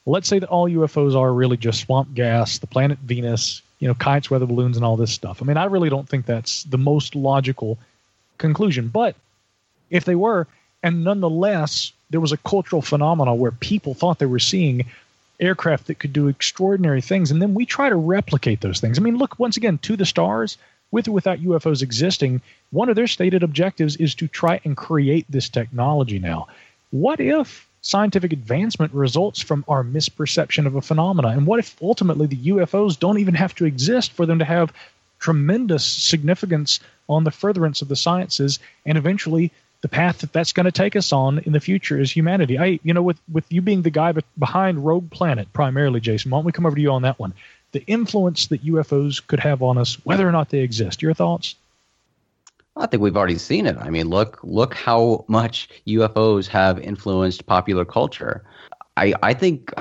let's say that all UFOs are really just swamp gas, the planet Venus, you know, kites, weather balloons, and all this stuff. I mean, I really don't think that's the most logical conclusion. But if they were, and nonetheless, there was a cultural phenomenon where people thought they were seeing aircraft that could do extraordinary things, and then we try to replicate those things. I mean, look, once again, to the stars, with or without UFOs existing, one of their stated objectives is to try and create this technology now. What if scientific advancement results from our misperception of a phenomena? And what if ultimately the UFOs don't even have to exist for them to have tremendous significance on the furtherance of the sciences and eventually the path that that's going to take us on in the future is humanity. I, you know, with with you being the guy behind Rogue Planet primarily, Jason, why don't we come over to you on that one? The influence that UFOs could have on us, whether or not they exist. Your thoughts? I think we've already seen it. I mean, look look how much UFOs have influenced popular culture. I I think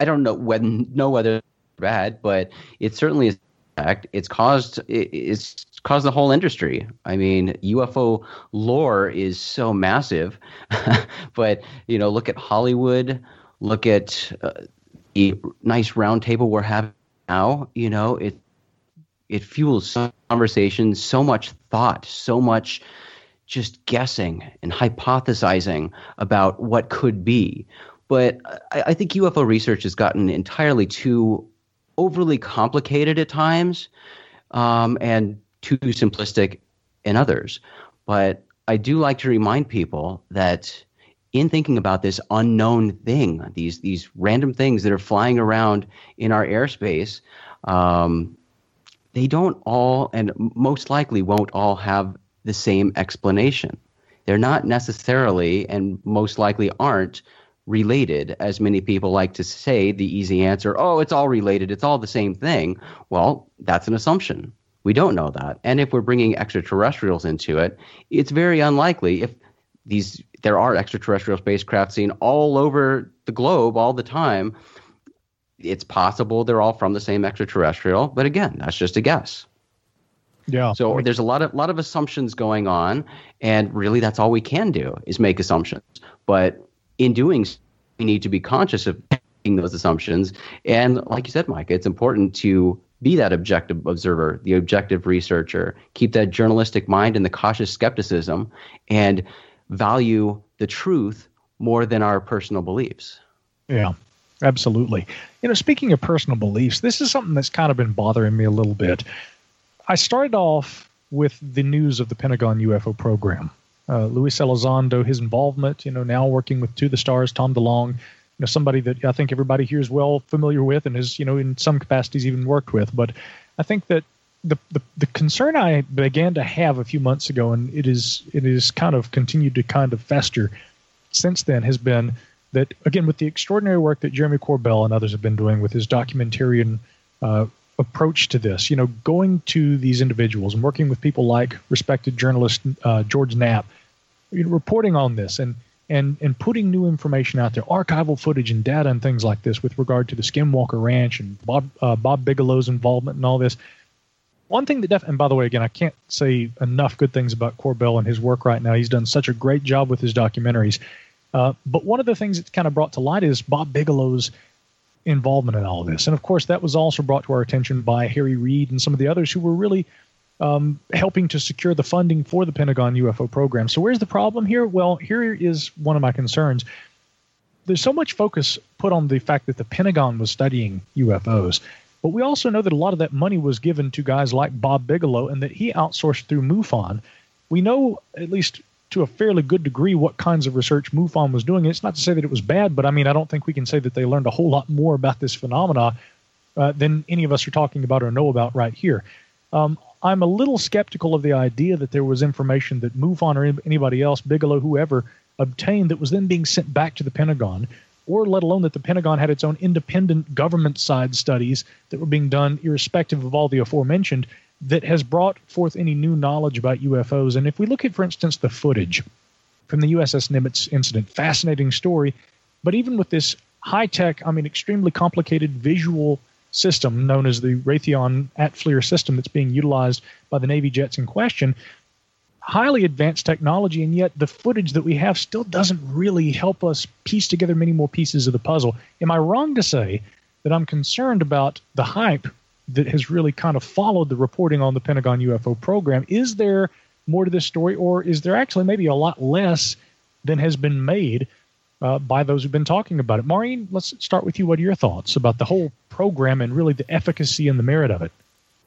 I don't know when know whether bad, but it certainly is it's caused it's caused the whole industry. I mean, UFO lore is so massive, but you know, look at Hollywood, look at uh, the nice roundtable we're having now. You know, it it fuels so so much thought, so much just guessing and hypothesizing about what could be. But I, I think UFO research has gotten entirely too overly complicated at times um, and too simplistic in others. But I do like to remind people that in thinking about this unknown thing, these these random things that are flying around in our airspace, um, they don't all, and most likely won't all have the same explanation. They're not necessarily, and most likely aren't, related, as many people like to say, the easy answer, oh, it's all related, it's all the same thing. Well, that's an assumption. We don't know that. And if we're bringing extraterrestrials into it, it's very unlikely if these there are extraterrestrial spacecraft seen all over the globe all the time. It's possible they're all from the same extraterrestrial, but again, that's just a guess. Yeah. So there's a lot of lot of assumptions going on, and really that's all we can do is make assumptions. But in doing so, we need to be conscious of making those assumptions. And like you said, Micah, it's important to be that objective observer, the objective researcher, keep that journalistic mind and the cautious skepticism, and value the truth more than our personal beliefs. Yeah, absolutely. You know, speaking of personal beliefs, this is something that's kind of been bothering me a little bit. I started off with the news of the Pentagon UFO program uh, Luis Elizondo, his involvement, you know, now working with To the Stars, Tom DeLonge, you know, somebody that I think everybody here is well familiar with and is, you know, in some capacities even worked with. But I think that the, the, the concern I began to have a few months ago, and it is it is kind of continued to kind of fester since then, has been that again with the extraordinary work that Jeremy Corbell and others have been doing with his documentarian uh, approach to this. You know, going to these individuals and working with people like respected journalist uh, George Knapp, reporting on this and and and putting new information out there, archival footage and data and things like this with regard to the Skinwalker Ranch and Bob uh, Bob Bigelow's involvement and all this. One thing that def- and by the way, again, I can't say enough good things about Corbell and his work right now. He's done such a great job with his documentaries. Uh, but one of the things that's kind of brought to light is Bob Bigelow's involvement in all of this. And of course, that was also brought to our attention by Harry Reid and some of the others who were really um, helping to secure the funding for the Pentagon UFO program. So, where's the problem here? Well, here is one of my concerns. There's so much focus put on the fact that the Pentagon was studying UFOs, but we also know that a lot of that money was given to guys like Bob Bigelow and that he outsourced through MUFON. We know, at least to a fairly good degree what kinds of research MUFON was doing. It's not to say that it was bad, but I mean, I don't think we can say that they learned a whole lot more about this phenomena uh, than any of us are talking about or know about right here. Um, I'm a little skeptical of the idea that there was information that MUFON or anybody else, Bigelow, whoever, obtained that was then being sent back to the Pentagon, or let alone that the Pentagon had its own independent government side studies that were being done, irrespective of all the aforementioned, that has brought forth any new knowledge about UFOs. And if we look at, for instance, the footage from the USS Nimitz incident, fascinating story. But even with this high tech, I mean, extremely complicated visual system known as the Raytheon ATFLIR system that's being utilized by the Navy jets in question, highly advanced technology, and yet the footage that we have still doesn't really help us piece together many more pieces of the puzzle. Am I wrong to say that I'm concerned about the hype that has really kind of followed the reporting on the Pentagon UFO program. Is there more to this story, or is there actually maybe a lot less than has been made uh, by those who've been talking about it? Maureen, let's start with you. What are your thoughts about the whole program and really the efficacy and the merit of it?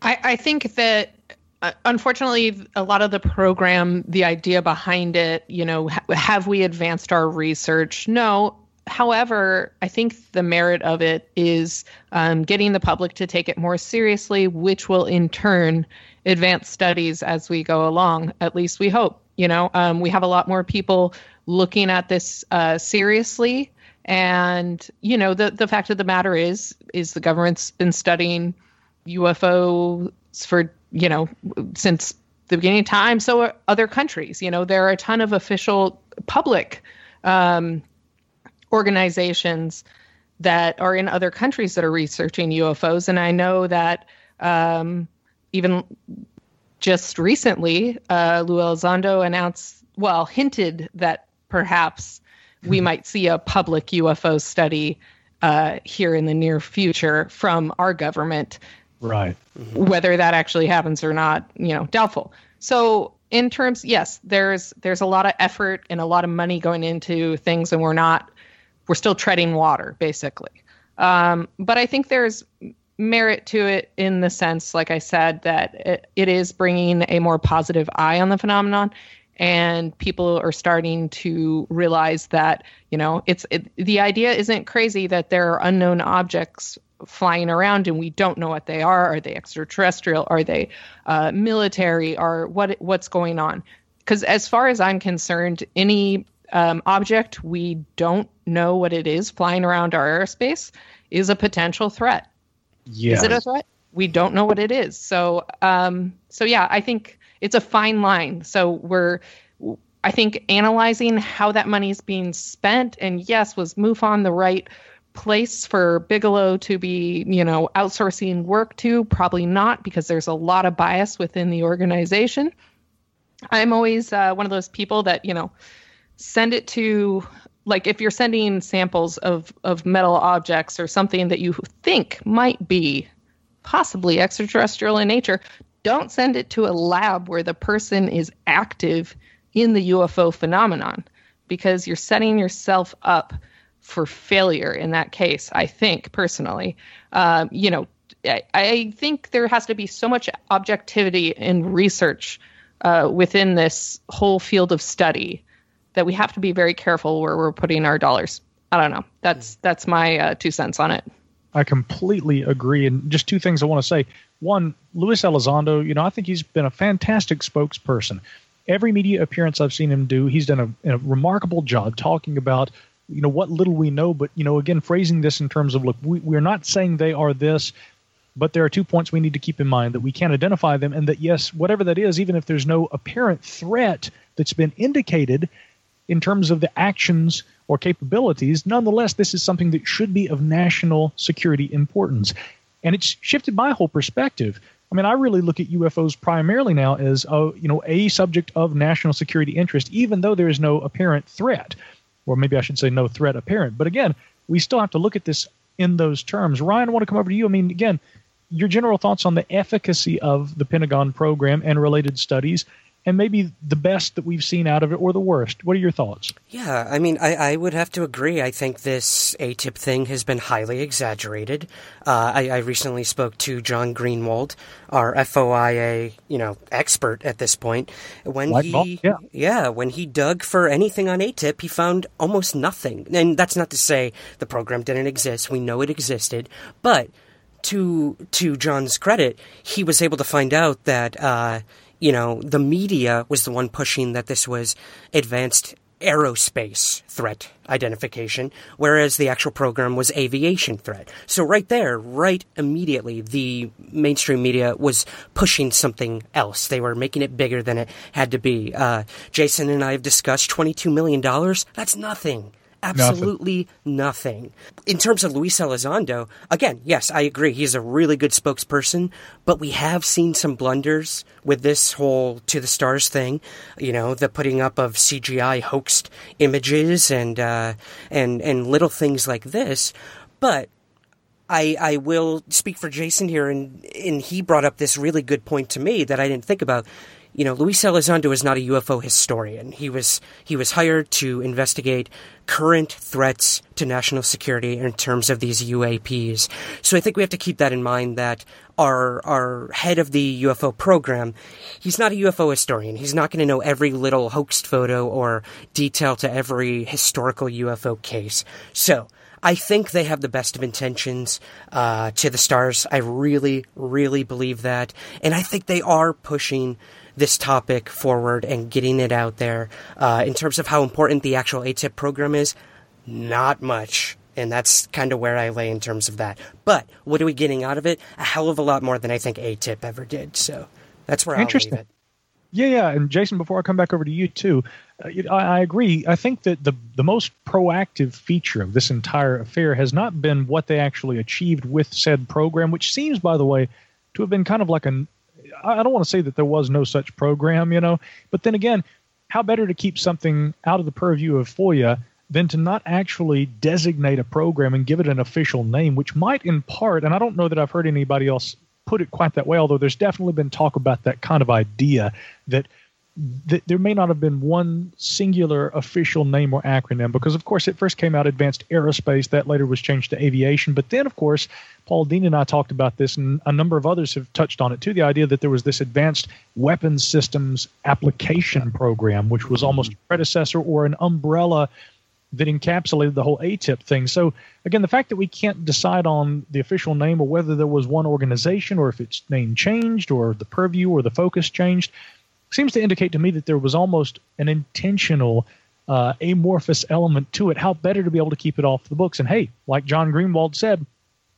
I, I think that uh, unfortunately, a lot of the program, the idea behind it, you know, ha- have we advanced our research? No, however, I think the merit of it is um, getting the public to take it more seriously, which will in turn advance studies as we go along. At least we hope. You know, um, we have a lot more people looking at this uh, seriously, and you know, the the fact of the matter is, is the government's been studying UFOs for you know since the beginning of time. So other countries. You know, there are a ton of official public. Um, organizations that are in other countries that are researching UFOs. And I know that Um, even just recently, uh, Lou Elizondo announced, well, hinted that perhaps we might see a public UFO study uh, here in the near future from our government. Right. Whether that actually happens or not, you know, doubtful. So in terms, yes, there's there's a lot of effort and a lot of money going into things, and we're not we're still treading water basically. Um, but I think there's merit to it in the sense, like I said, that it, it is bringing a more positive eye on the phenomenon and people are starting to realize that you know it's it, the idea isn't crazy that there are unknown objects flying around and we don't know what they are. Are they extraterrestrial? Are they uh, military? Or what what's going on? Because as far as i'm concerned any um, object we don't know what it is flying around our airspace is a potential threat. Yeah. is it a threat? We don't know what it is. So um, so yeah i think it's a fine line. So we're, I think, analyzing how that money is being spent. And yes, was MUFON the right place for Bigelow to be, you know, outsourcing work to? Probably not, because there's a lot of bias within the organization. I'm always uh, one of those people that, you know, send it to like if you're sending samples of of metal objects or something that you think might be possibly extraterrestrial in nature don't send it to a lab where the person is active in the UFO phenomenon because you're setting yourself up for failure in that case, I think, personally. Um, you know, I, I, think there has to be so much objectivity in research uh, within this whole field of study that we have to be very careful where we're putting our dollars. I don't know. That's that's my uh, two cents on it. I completely agree. And just two things I want to say. One, Luis Elizondo, you know, I think he's been a fantastic spokesperson. Every media appearance I've seen him do, he's done a, a remarkable job talking about, you know, what little we know. But, you know, again, phrasing this in terms of, look, we, we're not saying they are this, but there are two points we need to keep in mind that we can't identify them, and that, yes, whatever that is, even if there's no apparent threat that's been indicated in terms of the actions or capabilities, nonetheless, this is something that should be of national security importance. And it's shifted my whole perspective. I mean, I really look at UFOs primarily now as a, you know a subject of national security interest, even though there is no apparent threat, or maybe I should say no threat apparent. But again, we still have to look at this in those terms. Ryan, I want to come over to you. I mean, again, your general thoughts on the efficacy of the Pentagon program and related studies, and maybe the best that we've seen out of it or the worst. What are your thoughts? Yeah, I mean, I, I would have to agree. I think this ATIP thing has been highly exaggerated. Uh, I, I recently spoke to John Greenewald, our FOIA, you know, expert at this point. When he, ball, yeah. yeah, when he dug for anything on ATIP, he found almost nothing. And that's not to say the program didn't exist. We know it existed, but to to John's credit, he was able to find out that uh, you know the media was the one pushing that this was advanced aerospace threat identification, whereas the actual program was aviation threat. So right there, right immediately, the mainstream media was pushing something else. They were making it bigger than it had to be. Uh, Jason and I have discussed twenty-two million dollars. That's nothing absolutely nothing. In terms of Luis Elizondo, again, yes, I agree. He's a really good spokesperson, but we have seen some blunders with this whole to the stars thing. You know, the putting up of CGI hoaxed images and uh, and and little things like this. But I, I will speak for Jason here, and, and he brought up this really good point to me that I didn't think about. You know, Luis Elizondo is not a UFO historian. He was he was hired to investigate current threats to national security in terms of these UAPs. So I think we have to keep that in mind that our our head of the UFO program, he's not a UFO historian. He's not going to know every little hoaxed photo or detail to every historical UFO case. So I think they have the best of intentions uh, to the stars. I really, really believe that. And I think they are pushing this topic forward and getting it out there. Uh, in terms of how important the actual ATIP program is, not much. And that's kind of where I lay in terms of that. But what are we getting out of it? A hell of a lot more than I think ATIP ever did. So that's where I'll leave it. Yeah, yeah. And Jason, before I come back over to you too, uh, I, I agree. I think that the the most proactive feature of this entire affair has not been what they actually achieved with said program, which seems, by the way, to have been kind of like an I don't want to say that there was no such program, you know, but then again, how better to keep something out of the purview of FOIA than to not actually designate a program and give it an official name, which might in part, and I don't know that I've heard anybody else put it quite that way, although there's definitely been talk about that kind of idea that th- there may not have been one singular official name or acronym because, of course, it first came out advanced aerospace. That later was changed to aviation. But then, of course, Paul Dean and I talked about this, and a number of others have touched on it too the idea that there was this advanced weapons systems application program, which was almost a predecessor or an umbrella that encapsulated the whole ATIP thing. So again, the fact that we can't decide on the official name or whether there was one organization or if its name changed or the purview or the focus changed seems to indicate to me that there was almost an intentional uh, amorphous element to it. How better to be able to keep it off the books? And hey, like John Greenewald said,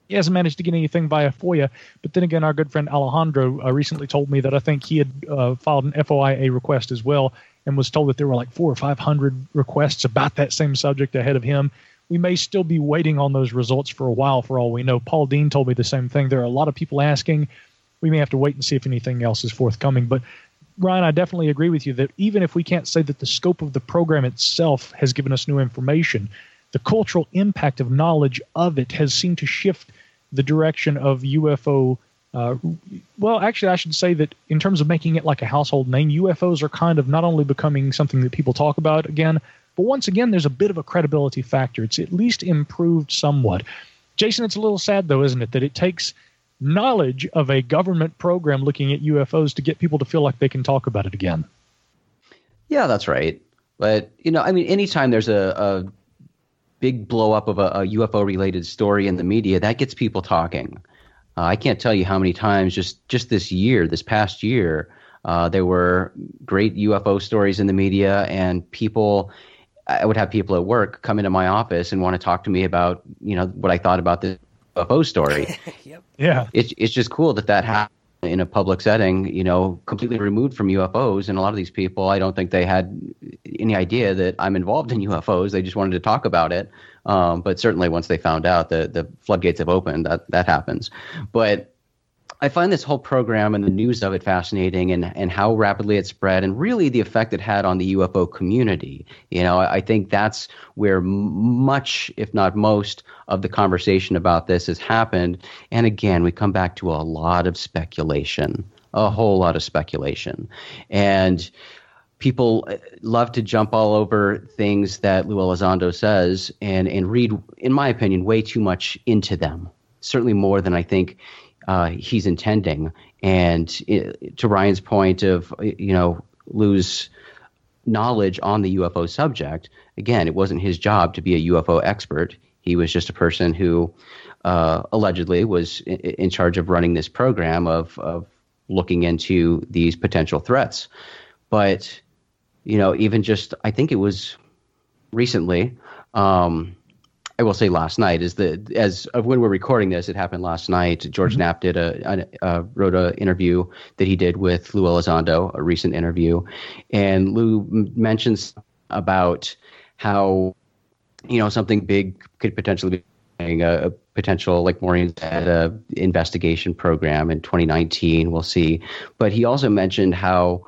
he hasn't managed to get anything via FOIA. But then again, our good friend Alejandro uh, recently told me that I think he had uh, filed an FOIA request as well and was told that there were like four or five hundred requests about that same subject ahead of him. We may still be waiting on those results for a while, for all we know. Paul Dean told me the same thing. There are a lot of people asking. We may have to wait and see if anything else is forthcoming. But Ryan, I definitely agree with you that even if we can't say that the scope of the program itself has given us new information, the cultural impact of knowledge of it has seemed to shift the direction of UFO. Uh, well, actually, I should say that in terms of making it like a household name, UFOs are kind of not only becoming something that people talk about again, but once again, there's a bit of a credibility factor. It's at least improved somewhat. Jason, it's a little sad, though, isn't it, that it takes knowledge of a government program looking at UFOs to get people to feel like they can talk about it again. Yeah, that's right. But, you know, I mean, anytime there's a, a big blow up of a, a UFO related story in the media, that gets people talking. Uh, I can't tell you how many times just, just this year, this past year, uh, there were great UFO stories in the media, and people, I would have people at work come into my office and want to talk to me about, you know, what I thought about this UFO story. yep. Yeah. It's it's just cool that that happened in a public setting, you know, completely removed from UFOs. And a lot of these people, I don't think they had any idea that I'm involved in UFOs. They just wanted to talk about it. Um, but certainly once they found out, that the floodgates have opened. That that happens. But I find this whole program and the news of it fascinating and, and how rapidly it spread and really the effect it had on the UFO community. You know, I, think that's where much, if not most, of the conversation about this has happened. And again, we come back to a lot of speculation, a whole lot of speculation. And people uh, love to jump all over things that Lou Elizondo says and, and read, in my opinion, way too much into them. Certainly more than I think uh, he's intending. And it, to Ryan's point of you know Lou's knowledge on the UFO subject, again, it wasn't his job to be a UFO expert. He was just a person who uh, allegedly was in, in, charge of running this program of, of looking into these potential threats. But you know, even just I think it was recently. Um, I will say last night is that as of when we're recording this, it happened last night. George mm-hmm. Knapp did a, a, a wrote an interview that he did with Lou Elizondo, a recent interview, and Lou mentions about how you know something big could potentially be a, a potential like Maureen said, a investigation program in 2019. We'll see, but he also mentioned how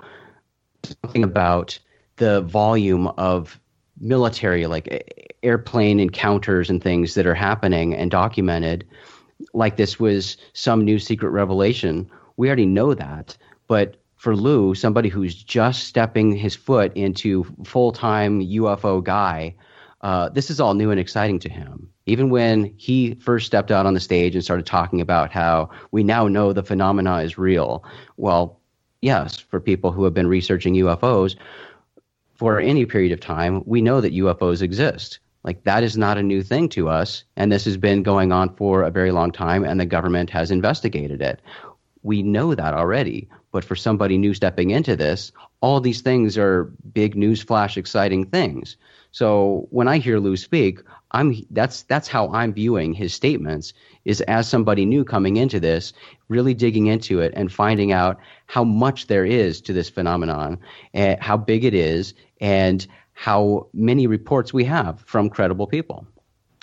something about the volume of military like airplane encounters and things that are happening and documented like this was some new secret revelation. We already know that. But for lou somebody who's just stepping his foot into full-time ufo guy uh, this is all new and exciting to him. Even when he first stepped out on the stage and started talking about how we now know the phenomena is real. Well yes for people who have been researching ufos for any period of time, we know that UFOs exist. Like that is not a new thing to us, and this has been going on for a very long time, and the government has investigated it. We know that already, but for somebody new stepping into this, all these things are big newsflash, exciting things. So when I hear Lou speak, I'm that's that's how I'm viewing his statements is as somebody new coming into this, really digging into it and finding out how much there is to this phenomenon, and how big it is, and how many reports we have from credible people.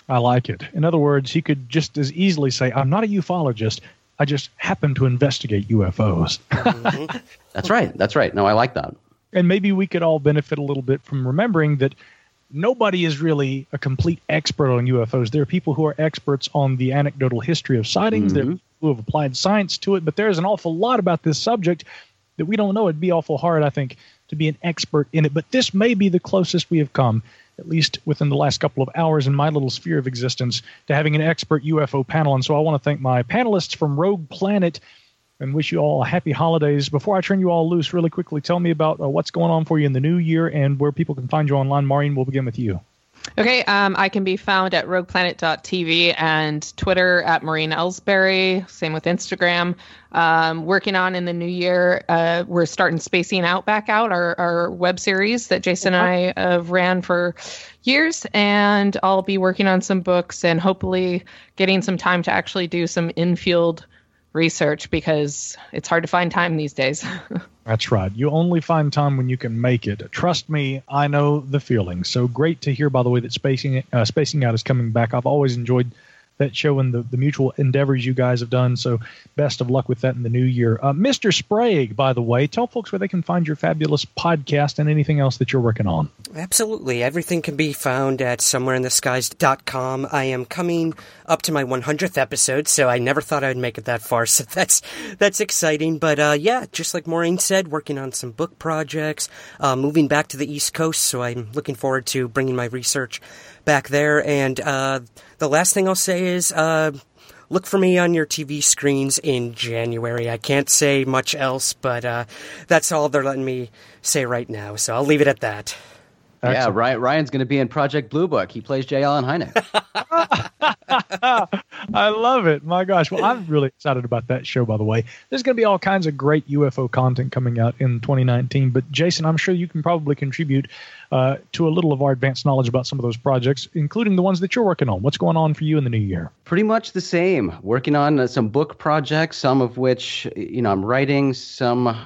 I like it. In other words, he could just as easily say, I'm not a ufologist, I just happen to investigate UFOs. mm-hmm. That's right. That's right. No, I like that. And maybe we could all benefit a little bit from remembering that nobody is really a complete expert on UFOs. There are people who are experts on the anecdotal history of sightings. Mm-hmm. There are people who have applied science to it, but there's an awful lot about this subject that we don't know. It'd be awful hard, I think, to be an expert in it. But this may be the closest we have come at least within the last couple of hours in my little sphere of existence, to having an expert UFO panel. And so I want to thank my panelists from Rogue Planet and wish you all a happy holidays. Before I turn you all loose, really quickly, tell me about uh, what's going on for you in the new year and where people can find you online. Maureen, we'll begin with you. Okay, um, I can be found at rogueplanet.tv and Twitter at Maureen Elsberry. Same with Instagram. Um, working on in the new year, uh, we're starting Spacing Out Back Out, our, our web series that Jason and I have ran for years. And I'll be working on some books and hopefully getting some time to actually do some infield research because it's hard to find time these days. That's right. You only find time when you can make it. Trust me, I know the feeling. So great to hear, by the way, that spacing uh, spacing out is coming back. I've always enjoyed that show and the, the mutual endeavors you guys have done. So best of luck with that in the new year. Uh, Mr. Sprague, by the way, tell folks where they can find your fabulous podcast and anything else that you're working on. Absolutely. Everything can be found at somewhereintheskies.com. I am coming up to my 100th episode, so I never thought I'd make it that far. So that's, that's exciting. But, uh, yeah, just like Maureen said, working on some book projects, uh, moving back to the East Coast. So I'm looking forward to bringing my research back there. And uh, the last thing I'll say is uh, look for me on your TV screens in January. I can't say much else, but uh, that's all they're letting me say right now. So I'll leave it at that. Excellent. Yeah, Ryan, Ryan's going to be in Project Blue Book. He plays J. Allen Hynek. I love it. My gosh. Well, I'm really excited about that show, by the way. There's going to be all kinds of great UFO content coming out in 2019. But, Jason, I'm sure you can probably contribute uh, to a little of our advanced knowledge about some of those projects, including the ones that you're working on. What's going on for you in the new year? Pretty much the same. Working on uh, some book projects, some of which, you know, I'm writing, some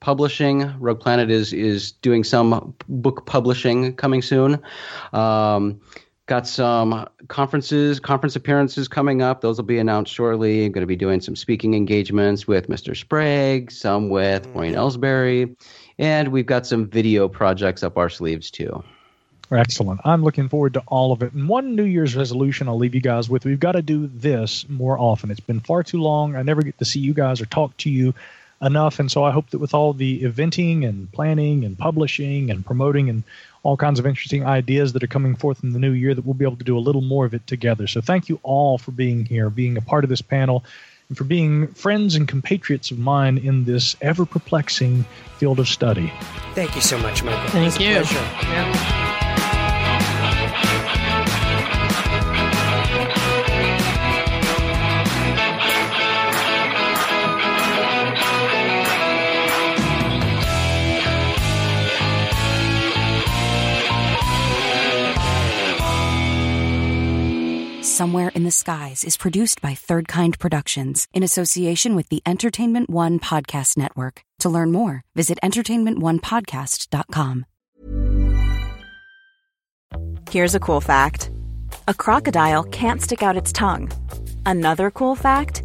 publishing. Rogue Planet is is doing some book publishing coming soon. Um, got some conferences, conference appearances coming up. Those will be announced shortly. I'm going to be doing some speaking engagements with Mr. Sprague, some with Maureen mm-hmm. Elsberry, and we've got some video projects up our sleeves too. Excellent. I'm looking forward to all of it. And one New Year's resolution I'll leave you guys with we've got to do this more often. It's been far too long. I never get to see you guys or talk to you enough. And so I hope that with all the eventing and planning and publishing and promoting and all kinds of interesting ideas that are coming forth in the new year that we'll be able to do a little more of it together. So thank you all for being here, being a part of this panel, and for being friends and compatriots of mine in this ever perplexing field of study. Thank you so much, Michael. Thank you. Somewhere in the Skies is produced by Third Kind Productions in association with the Entertainment One Podcast Network. To learn more, visit entertainmentonepodcast.com. Here's a cool fact a crocodile can't stick out its tongue. Another cool fact